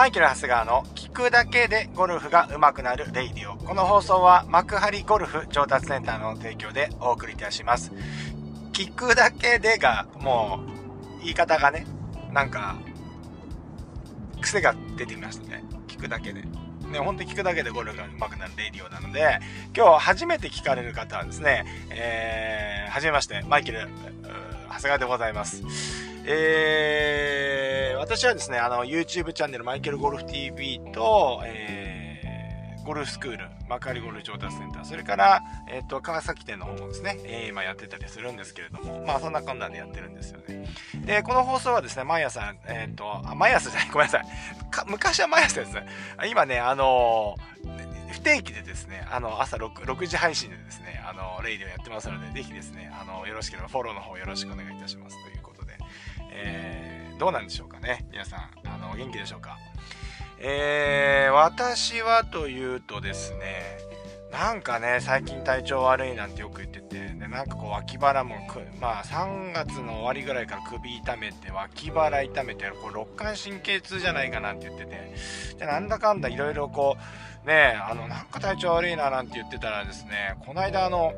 マイケル長谷川の聞くだけでゴルフが上手くなる radio。この放送は幕張ゴルフ上達センターの提供でお送りいたします。聞くだけでが、もう、言い方がね、なんか、癖が出てきましたね。聞くだけで。ね、ほんと聞くだけでゴルフが上手くなるレイディオなので、今日初めて聞かれる方はですね、えー、はじめまして、マイケル、長谷川でございます。えー、私はですね、あの、YouTube チャンネルマイケルゴルフ TV と、えー、ゴルフスクール、幕張ゴルフ上達センター、それから、えっ、ー、と、川崎店の方もですね、えー、まあやってたりするんですけれども、まあそんなこんなんでやってるんですよね。で、この放送はですね、毎朝、えっ、ー、と、あ、毎朝じゃない、ごめんなさい。昔は毎朝です。今ね、あの不定期でですね、あの、朝 6, 6時配信でですね、あの、レイディをやってますので、ぜひですね、あの、よろしければフォローの方よろしくお願いいたします。という、えー、どうなんでしょうかね。皆さん、あの、元気でしょうか。えー、私はというとですね、なんかね、最近体調悪いなんてよく言ってて、で、なんかこう脇腹もまあ3月の終わりぐらいから首痛めて、脇腹痛めて、こう肋間神経痛じゃないかなんて言ってて、で、なんだかんだいろいろこう、ねあの、なんか体調悪いななんて言ってたらですね、この間あの、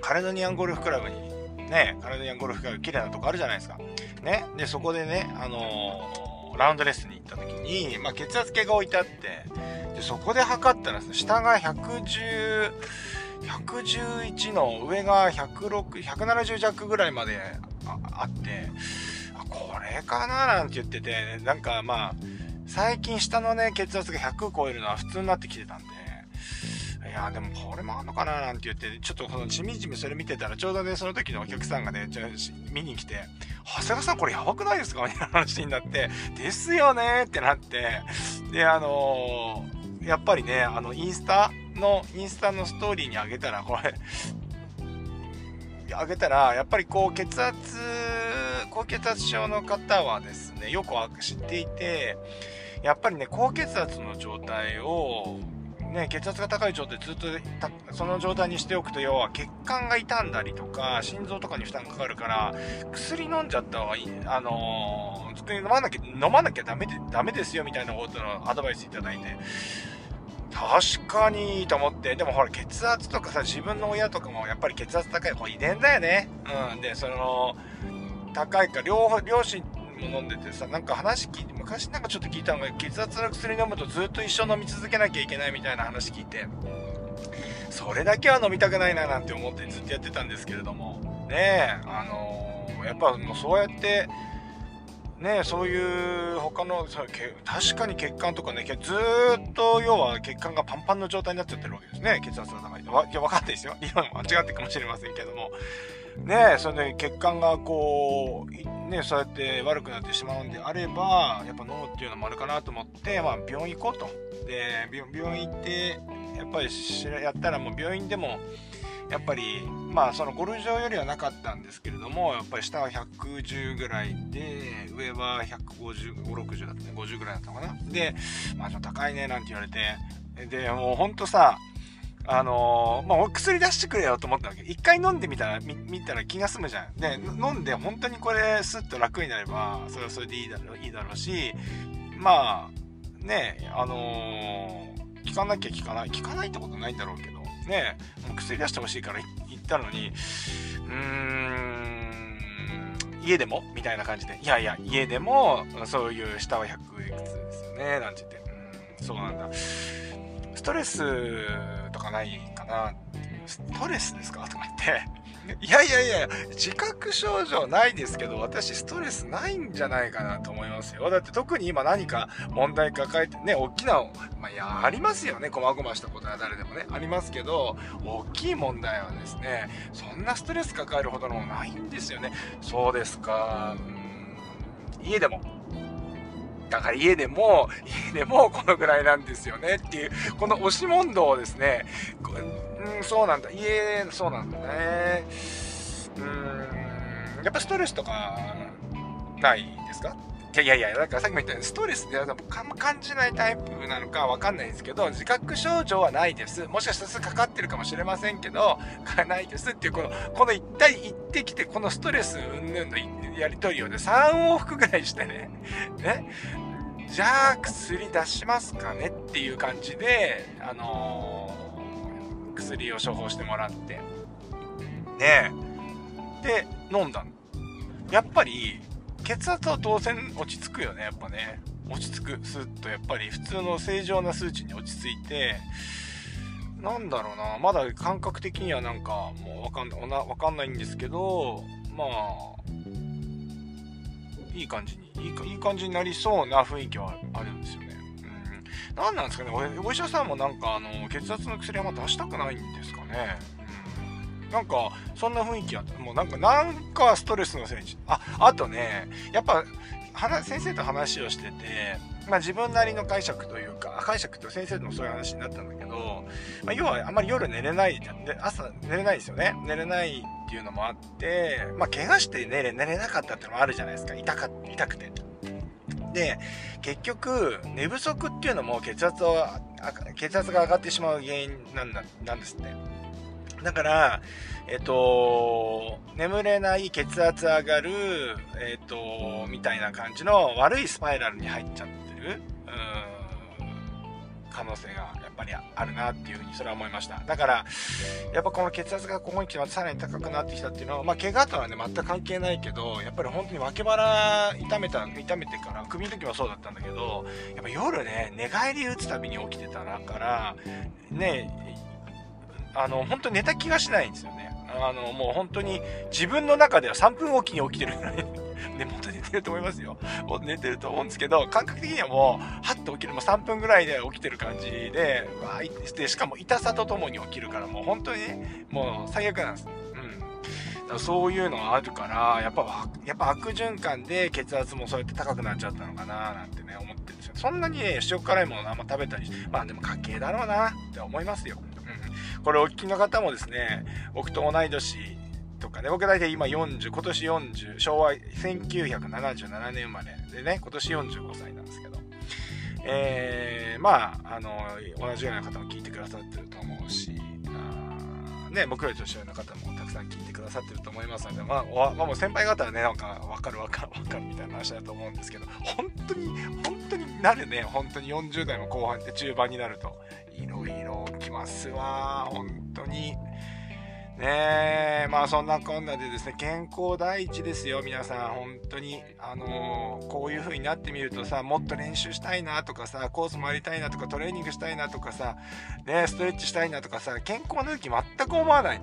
カレドニアンゴルフクラブに、ね、カレドニアンゴルフクラブ綺麗なとこあるじゃないですか。ね、で、そこでね、あのー、ラウンドレッスンに行った時に、まあ、血圧計が置いてあって、で、そこで測ったらね、下が110、111の上が106、170弱ぐらいまであってあ、これかななんて言ってて、なんかまあ、最近下のね、血圧が100超えるのは普通になってきてたんで、いやでもこれもあんのかななんて言って、ちょっとそのじみじみそれ見てたら、ちょうどね、その時のお客さんがね、ちょ見に来て、長谷川さんこれやばくないですか？みたいな話になって、ですよねってなって、で、あのー、やっぱりね、あの、インスタの、インスタのストーリーにあげたら、これ、あげたら、やっぱりこう、血圧、高血圧症の方はですね、よく知っていて、やっぱりね、高血圧の状態を、ね、血圧が高い状態ずっとその状態にしておくと要は血管が傷んだりとか心臓とかに負担かかるから薬飲んじゃった方がいいあのー、ずっと飲まなきゃ飲まなきゃダメでダメですよみたいなことのアドバイスいただいて確かにと思って、でもほら血圧とかさ、自分の親とかもやっぱり血圧高い、これ遺伝だよね。うん。で、その、高いか、両、両親飲んでてさ、なんか話聞いて、昔なんかちょっと聞いたのが、血圧の薬飲むとずっと一生飲み続けなきゃいけないみたいな話聞いて、それだけは飲みたくないななんて思ってずっとやってたんですけれども、ねえ、あのー、やっぱもうそうやって、ねそういう他の確かに血管とかねずっと要は血管がパンパンの状態になっちゃってるわけですね。血圧が高い。と分かんないですよ。理論間違ってるかもしれませんけども。ねそれで血管がこうねそうやって悪くなってしまうんであればやっぱ脳っていうのもあるかなと思って、まあ、病院行こうと。で病院行ってやっぱりやったらもう病院でもやっぱりまあそのゴルフ場よりはなかったんですけれどもやっぱり下は110ぐらいで上は150、560だったね。50ぐらいだったのかな。でまあちょっと高いねなんて言われて。でもうほんとさあのー、まあ、お薬出してくれよと思ったわけ。一回飲んでみたら、見たら気が済むじゃん。で、飲んで本当にこれスッと楽になれば、それはそれでいいだろう、いいだろうし、まあ、ね、あのー、効かなきゃ効かない。効かないってことないんだろうけど、ね、もう薬出してほしいから言ったのに、うーん、家でも？みたいな感じで、いやいや、家でも、そういう下は100いくつですよね、なんて言って、うん、そうなんだ。ストレスとかないかなストレスですか？とか言って、いやいやいや、自覚症状ないですけど、私ストレスないんじゃないかなと思いますよ。だって特に今何か問題抱えてね、大きな、まあ、いや、ありますよね。細々したことは誰でもね、ありますけど、大きい問題はですね、そんなストレス抱えるほどのないんですよね。そうですか。うん家でも。だから家でも、家でもこのぐらいなんですよねっていう、この押し問答をですね、うん、そうなんだ。家、そうなんだね。うん、やっぱストレスとか、ないですか？やいやいや、だからさっきも言ったように、ストレスで感じないタイプなのかわかんないんですけど、自覚症状はないです。もしかしたらかかってるかもしれませんけど、ないですっていう、この、この一体行ってきて、このストレス云々のやりとりをね、3往復ぐらいしてね、ね、じゃあ薬出しますかねっていう感じで、あのー、薬を処方してもらって、ねで、飲んだやっぱり、血圧は当然落ち着くよね、やっぱね。落ち着く、スッとやっぱり普通の正常な数値に落ち着いて、なんだろうな、まだ感覚的にはなんかもうわかんなわかんないんですけど、まあ、いい感じにいい、いい感じになりそうな雰囲気はあるんですよね。うん。なんなんですかね、お医者さんもなんかあの、血圧の薬はま出したくないんですかね。なんか、そんな雰囲気あった。もうなんか、なんかストレスのせいに。あ、あとね、やっぱ、先生と話をしてて、まあ、自分なりの解釈というか、解釈と先生のそういう話になったんだけど、まあ、要はあんまり夜寝れないで、朝寝れないですよね。寝れないっていうのもあって、まあ、怪我して寝れ寝れなかったってのもあるじゃないですか。痛か痛くて。で、結局、寝不足っていうのも血圧を、血圧が上がってしまう原因なんだなんですって。だから、えっと、眠れない血圧上がる、えっと、みたいな感じの悪いスパイラルに入っちゃってる、うん、可能性がやっぱりあるなっていうふうにそれは思いました。だから、やっぱこの血圧がここに来てさらに高くなってきたっていうのは、まあ、怪我とはね、全く関係ないけど、やっぱり本当に脇腹痛めた、痛めてから、首の時もそうだったんだけど、やっぱ夜ね、寝返り打つたびに起きてたから、ね、あの、本当寝た気がしないんですよね。あの、もう本当に自分の中では3分おきに起きてるぐらい、ね、もっと寝てると思いますよ。寝てると思うんですけど、感覚的にはもう、はっと起きる、もう3分ぐらいで起きてる感じで、わでしかも痛さとともに起きるから、もう本当にね、もう最悪なんです。うん。そういうのがあるから、やっぱ、やっぱ悪循環で血圧もそうやって高くなっちゃったのかななんてね、思ってるんですよ。そんなにね、塩辛いものあんま食べたりまあでも家計だろうなって思いますよ。これお聞きの方もですね、僕と同い年とかね、僕大体今40、今年40、昭和1977年生まれでね、今年45歳なんですけど、えー、まあ、あの、同じような方も聞いてくださってると思うし、ね、僕より年上の方もたくさん聞いてくださってると思いますので、まあ、まあ、もう先輩方はね、なんか、わかるわかるわかるみたいな話だと思うんですけど、本当に、本当になるね、本当に40代の後半で中盤になると、いろいろきますわ。本当に。ねえ、まあそんなこんなでですね、健康第一ですよ、皆さん。本当に。あのー、こういう風になってみるとさ、もっと練習したいなとかさ、コース回りたいなとか、トレーニングしたいなとかさ、ねストレッチしたいなとかさ、健康の時全く思わない。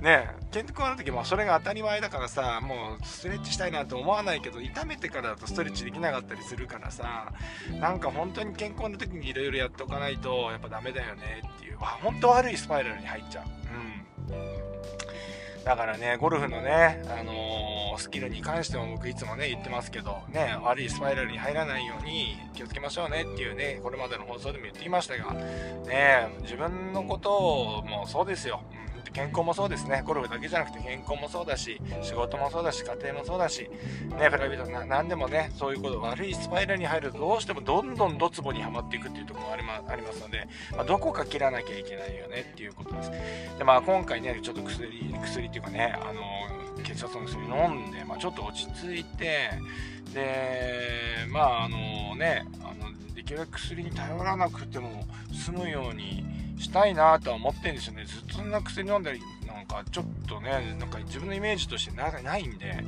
ね健康の時もそれが当たり前だからさもうストレッチしたいなと思わないけど痛めてからだとストレッチできなかったりするからさなんか本当に健康の時にいろいろやっておかないとやっぱダメだよねっていう本当悪いスパイラルに入っちゃう。うん。だからねゴルフのね、あのー、スキルに関しても僕いつもね言ってますけどね悪いスパイラルに入らないように気をつけましょうねっていうねこれまでの放送でも言ってきましたがね自分のことをもうそうですよ、健康もそうですね。ゴルフだけじゃなくて健康もそうだし、仕事もそうだし、家庭もそうだし、ね、プライベートな、何でもね、そういうこと、悪いスパイラルに入るとどうしてもどんどんドツボにはまっていくっていうところもあり,、まありますので、まあ、どこか切らなきゃいけないよねっていうことです。で、まあ今回ね、ちょっと薬、薬っていうかね、あの、血圧の薬飲んで、まあちょっと落ち着いて、で、まああのね、あの、できるだけ薬に頼らなくても済むように、したいなとは思ってんですよね。ずっとそんな薬飲んだり、なんかちょっとね、なんか自分のイメージとしてないんで、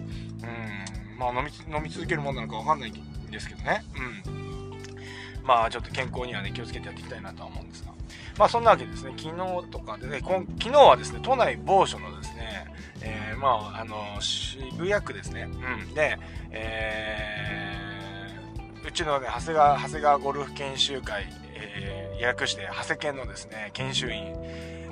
うん、まあ飲み飲み続けるもんなのかわかんないんですけどね。うん。まあちょっと健康にはね、気をつけてやっていきたいなとは思うんですが。まあそんなわけですね、昨日とかでね、昨日はですね、都内某所のですね、えー、まあ、あの、渋谷区ですね。うん。で、えー、うちのね、長谷川、長谷川ゴルフ研修会、えー、訳して長谷研のですね、研修員、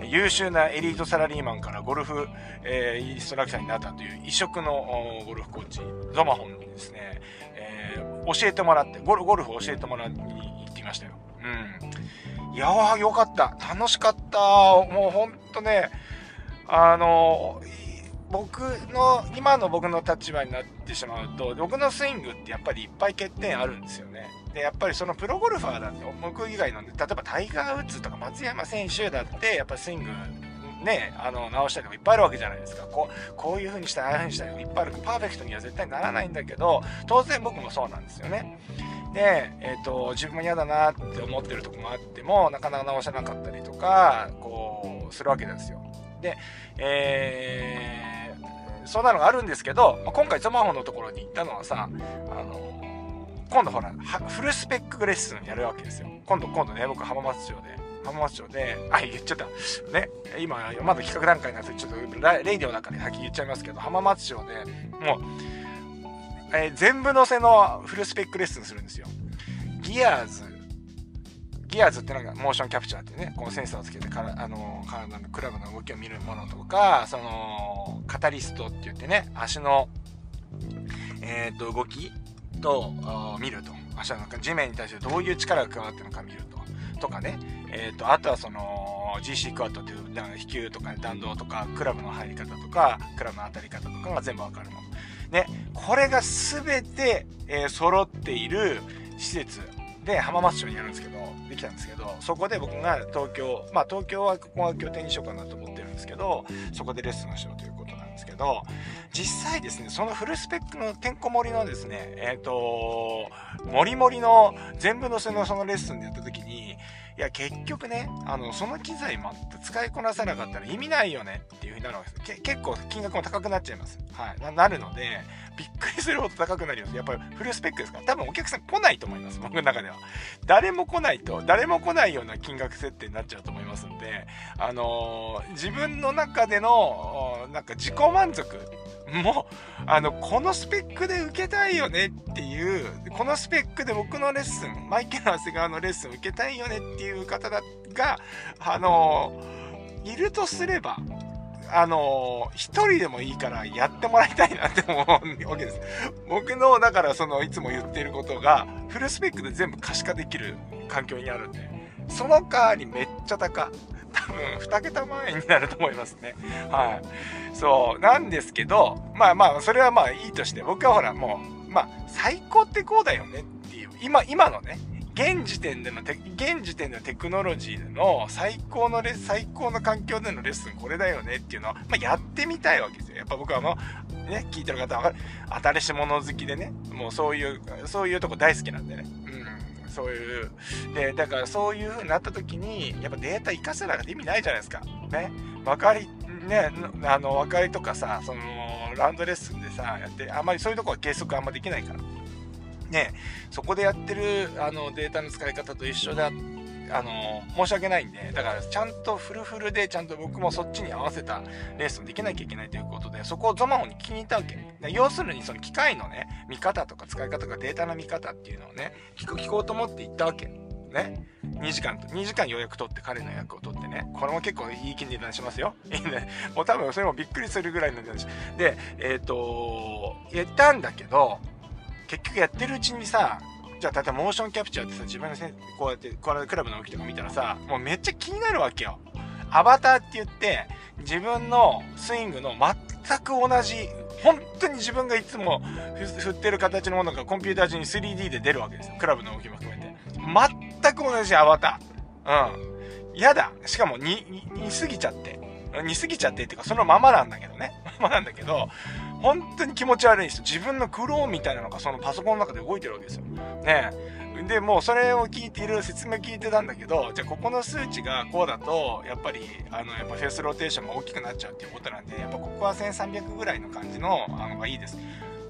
優秀なエリートサラリーマンからゴルフ、えー、インストラクターになったとい。う異色のゴルフコーチ、ゾマホンにですね、えー、教えてもらってゴル、ゴルフ教えてもらい。に行ってきましたよ。うん。やー、よかった。楽しかった。もうほんとね、あの僕の、今の僕の立場になってしまうと、僕のスイングってやっぱりい。っぱい。欠点あるんですよね。で、やっぱりそのプロゴルファーだって、僕以外の、例えばタイガー・ウッズとか松山選手だって、やっぱスイング、ね、あの、直したりとかいっぱいあるわけじゃないですか。こう、こういう風にしたり、ああいう風にしたりいっぱいある。パーフェクトには絶対ならないんだけど、当然僕もそうなんですよね。で、えっ、ー、と、自分も嫌だなって思ってるとこがあっても、なかなか直せなかったりとか、こう、するわけですよ。で、えー、そんなのがあるんですけど、今回ゾマホのところに行ったのはさ、あの、今度ほら、フルスペックレッスンやるわけですよ。今度、今度ね、僕浜松町で、浜松町で、あ、言っちゃった。ね、今、まだ企画段階なんで、ちょっとレイディオの中で先言っちゃいますけど、浜松町でもう、えー、全部乗せのフルスペックレッスンするんですよ。 GEARS、GEARS ってなんかモーションキャプチャーってね、このセンサーをつけてから、あの、体のクラブの動きを見るものとか、その、 Catalyst って言ってね、足の、えっ、と、動きと、見ると。足の中、地面に対してどういう力が加わってるのか見ると。とかね、え、ー、と、あとはその、GC クワットっていう飛球とか、ね、弾道とか、クラブの入り方とか、クラブの当たり方とかが全部わかるの。ね、これが全て、えー、揃っている施設で浜松町にあるんですけど、できたんですけど、そこで僕が東京、まあ東京はここは拠点にしようかなと思ってるんですけど、そこでレッスンをしようというど、実際ですね、そのフルスペックのてんこ盛りのですね、えっ、ー、と、もりもりの全部のせのそのレッスンでやった時に、いや、結局ね、あの、その機材も使いこなさなかったら意味ないよねっていう風になるわけです。結構金額も高くなっちゃいます。はい。ななるので、びっくりするほど高くなります。やっぱりフルスペックですから。多分お客さん来ないと思います。僕の中では。誰も来ないと、誰も来ないような金額設定になっちゃうと思いますんで、あのー、自分の中での、なんか自己満足もう、あの、このスペックで受けたいよねっていう、このスペックで僕のレッスン、マイケル・長谷川のレッスン受けたいよねっていう方が、あの、いるとすれば、あの、一人でもいいからやってもらいたいなって思うわけです。僕の、だからその、いつも言ってることが、フルスペックで全部可視化できる環境にあるんで、その代わりめっちゃ高。多分2桁万円になると思いますね。はい。そう、なんですけど、まあまあ、それはまあいいとして、僕はほらもう、まあ、最高ってこうだよねっていう、今、今のね、現時点でのテ、現時点でのテクノロジーでの最高のレ最高の環境でのレッスンこれだよねっていうのは、まあ、やってみたいわけですよ。やっぱ僕はもう、ね、聞いてる方は分かる。新しいもの好きでね、もうそういう、そういうとこ大好きなんでね。うん。そういう。で、だからそういう風になった時に、やっぱデータ活かせなんて意味ないじゃないですか。ね。分かり、ね、あの、分かりとかさ、その、ラウンドレッスンでさ、やって、あんまりそういうとこは計測あんまできないから。ね、そこでやってるあのデータの使い方と一緒でああの申し訳ないんでだからちゃんとフルフルでちゃんと僕もそっちに合わせたレースをできなきゃいけないということでそこをゾマホンに聞きに行ったわけ。要するにその機械のね見方とか使い方とかデータの見方っていうのをね聞く聞こうと思って行ったわけ。ね。2時間と2時間予約取って彼の予約を取ってね。これも結構いい気に値段しますよ。いいね。もう多分それもびっくりするぐらいの値段しでえっ、ー、と言ったんだけど結局やってるうちにさ、じゃあ、例えばモーションキャプチャーってさ、自分のせこうやって、これクラブの動きとか見たらさ、もうめっちゃ気になるわけよ。アバターって言って、自分のスイングの全く同じ、本当に自分がいつも振ってる形のものがコンピューター上に 3D で出るわけですよ。クラブの動きも含めて。全く同じアバター。うん。嫌だ。しかも似、似すぎちゃって。似すぎちゃってっていうか、そのままなんだけどね。ままなんだけど、本当に気持ち悪いんですよ。自分のクローンみたいなのがそのパソコンの中で動いてるわけですよ。ねで、もうそれを聞いている説明聞いてたんだけど、じゃあここの数値がこうだと、やっぱり、あの、やっぱフェースローテーションが大きくなっちゃうっていうことなんで、やっぱここは1300ぐらいの感じの、あのがいいです。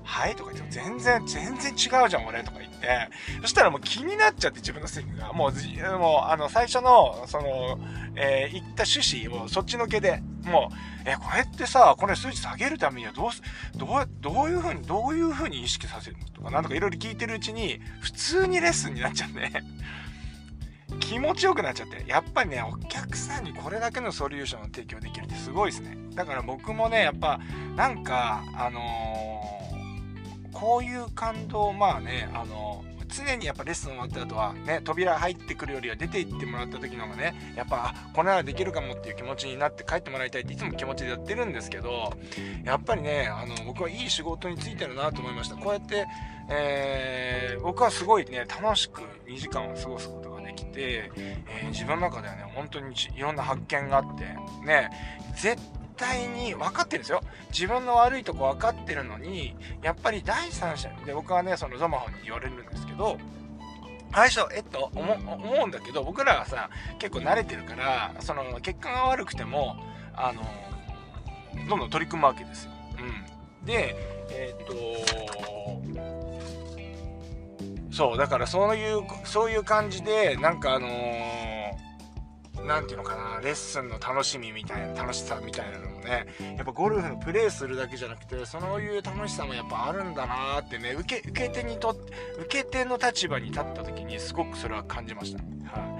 はい？とか言っても、全然、全然違うじゃん、俺とか言って、そしたらもう気になっちゃって自分のスイングが、もう、もう、あの、最初の、その、えー、言った趣旨をそっちのけで、もう、え、これってさ、これ数値下げるためにはどうす、どう、どういうふうに、どういうふうに意識させるのとか、なんとかいろいろ聞いてるうちに、普通にレッスンになっちゃって、気持ちよくなっちゃって、やっぱりね、お客さんにこれだけのソリューションを提供できるってすごいですね。だから僕もね、やっぱ、なんか、あのー、こういう感動、まあね、あの常にやっぱレッスン終わった後はね扉入ってくるよりは出て行ってもらった時の方がねやっぱこれならできるかもっていう気持ちになって帰ってもらいたいっていつも気持ちでやってるんですけどやっぱりねあの僕はいい仕事に就いてるなと思いました。こうやって、えー、僕はすごいね楽しく2時間を過ごすことができて、えー、自分の中ではね本当にいろんな発見があってね絶対に分かってるんですよ。自分の悪いとこ分かってるのに、やっぱり第三者で、僕はね、そのゾマホに言われるんですけど、最初、えっと思、思うんだけど、僕らはさ、結構慣れてるから、その、結果が悪くても、あの、どんどん取り組むわけですよ。うん。で、えー、っと、そう、だからそういう、そういう感じで、なんかあの何て言うのかなレッスンの楽しみみたいな楽しさみたいなのもねやっぱゴルフのプレーするだけじゃなくてそういう楽しさもやっぱあるんだなってね受け受け手にと受け手の立場に立った時にすごくそれは感じました。は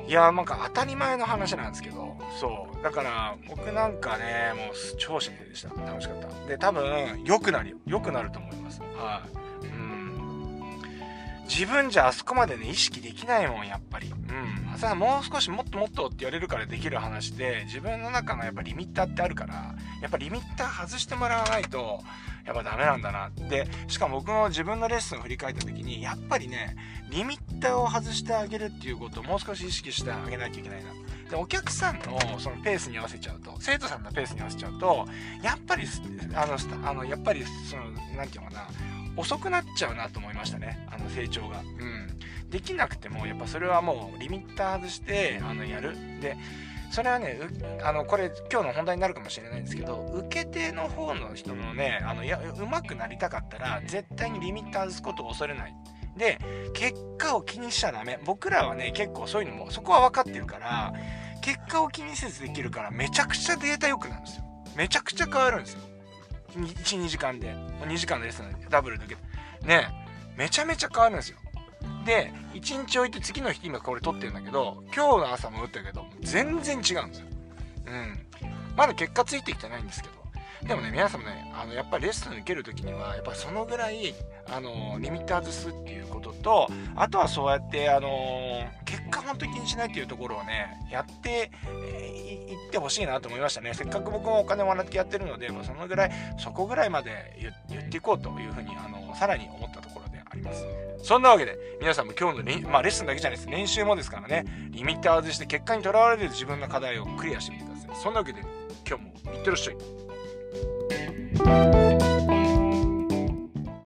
い。いやなんか当たり前の話なんですけどそう。だから僕なんかねもう超幸せでした。楽しかった。で多分良くなるよ。良くなると思います。はい。自分じゃあそこまでね意識できないもんやっぱり。うん。さもう少しもっともっとって言われるからできる話で自分の中のやっぱリミッターってあるからやっぱリミッター外してもらわないとやっぱダメなんだなって。しかも僕の自分のレッスンを振り返った時にやっぱりねリミッターを外してあげるっていうことをもう少し意識してあげないといけないな。でお客さんのそのペースに合わせちゃうと生徒さんのペースに合わせちゃうとやっぱりあのあのやっぱりその何て言うのかな。遅くなっちゃうなと思いましたね。あの成長が。うん。できなくてもやっぱそれはもうリミッター外してあのやる。でそれはねあのこれ今日の本題になるかもしれないんですけど受け手の方の人のねあのや上手くなりたかったら絶対にリミッター外すことを恐れない。で結果を気にしちゃダメ。僕らはね結構そういうのもそこは分かってるから結果を気にせずできるからめちゃくちゃデータ良くなるんですよ。めちゃくちゃ変わるんですよ。12時間で2時間でレッスンダブルだけねめちゃめちゃ変わるんですよ。で1日置いて次の日今これ撮ってるんだけど今日の朝も打ったけど全然違うんですよ。うん。まだ結果ついてきてないんですけど。でもね皆さんもねあのやっぱりレッスン受ける時にはやっぱそのぐらいあのリミッター外すっていうこととあとはそうやってあの結果本当に気にしないっていうところをねやって、えー、ってほしいなと思いましたね。せっかく僕もお金もらってやってるので、まあ、そのぐらいそこぐらいまで言っていこうというふうにあのさらに思ったところであります。そんなわけで皆さんも今日のレ,、まあ、レッスンだけじゃないです。練習もですからねリミッター外して結果にとらわれる自分の課題をクリアしてみてください。そんなわけで今日もいってらっしゃい。Música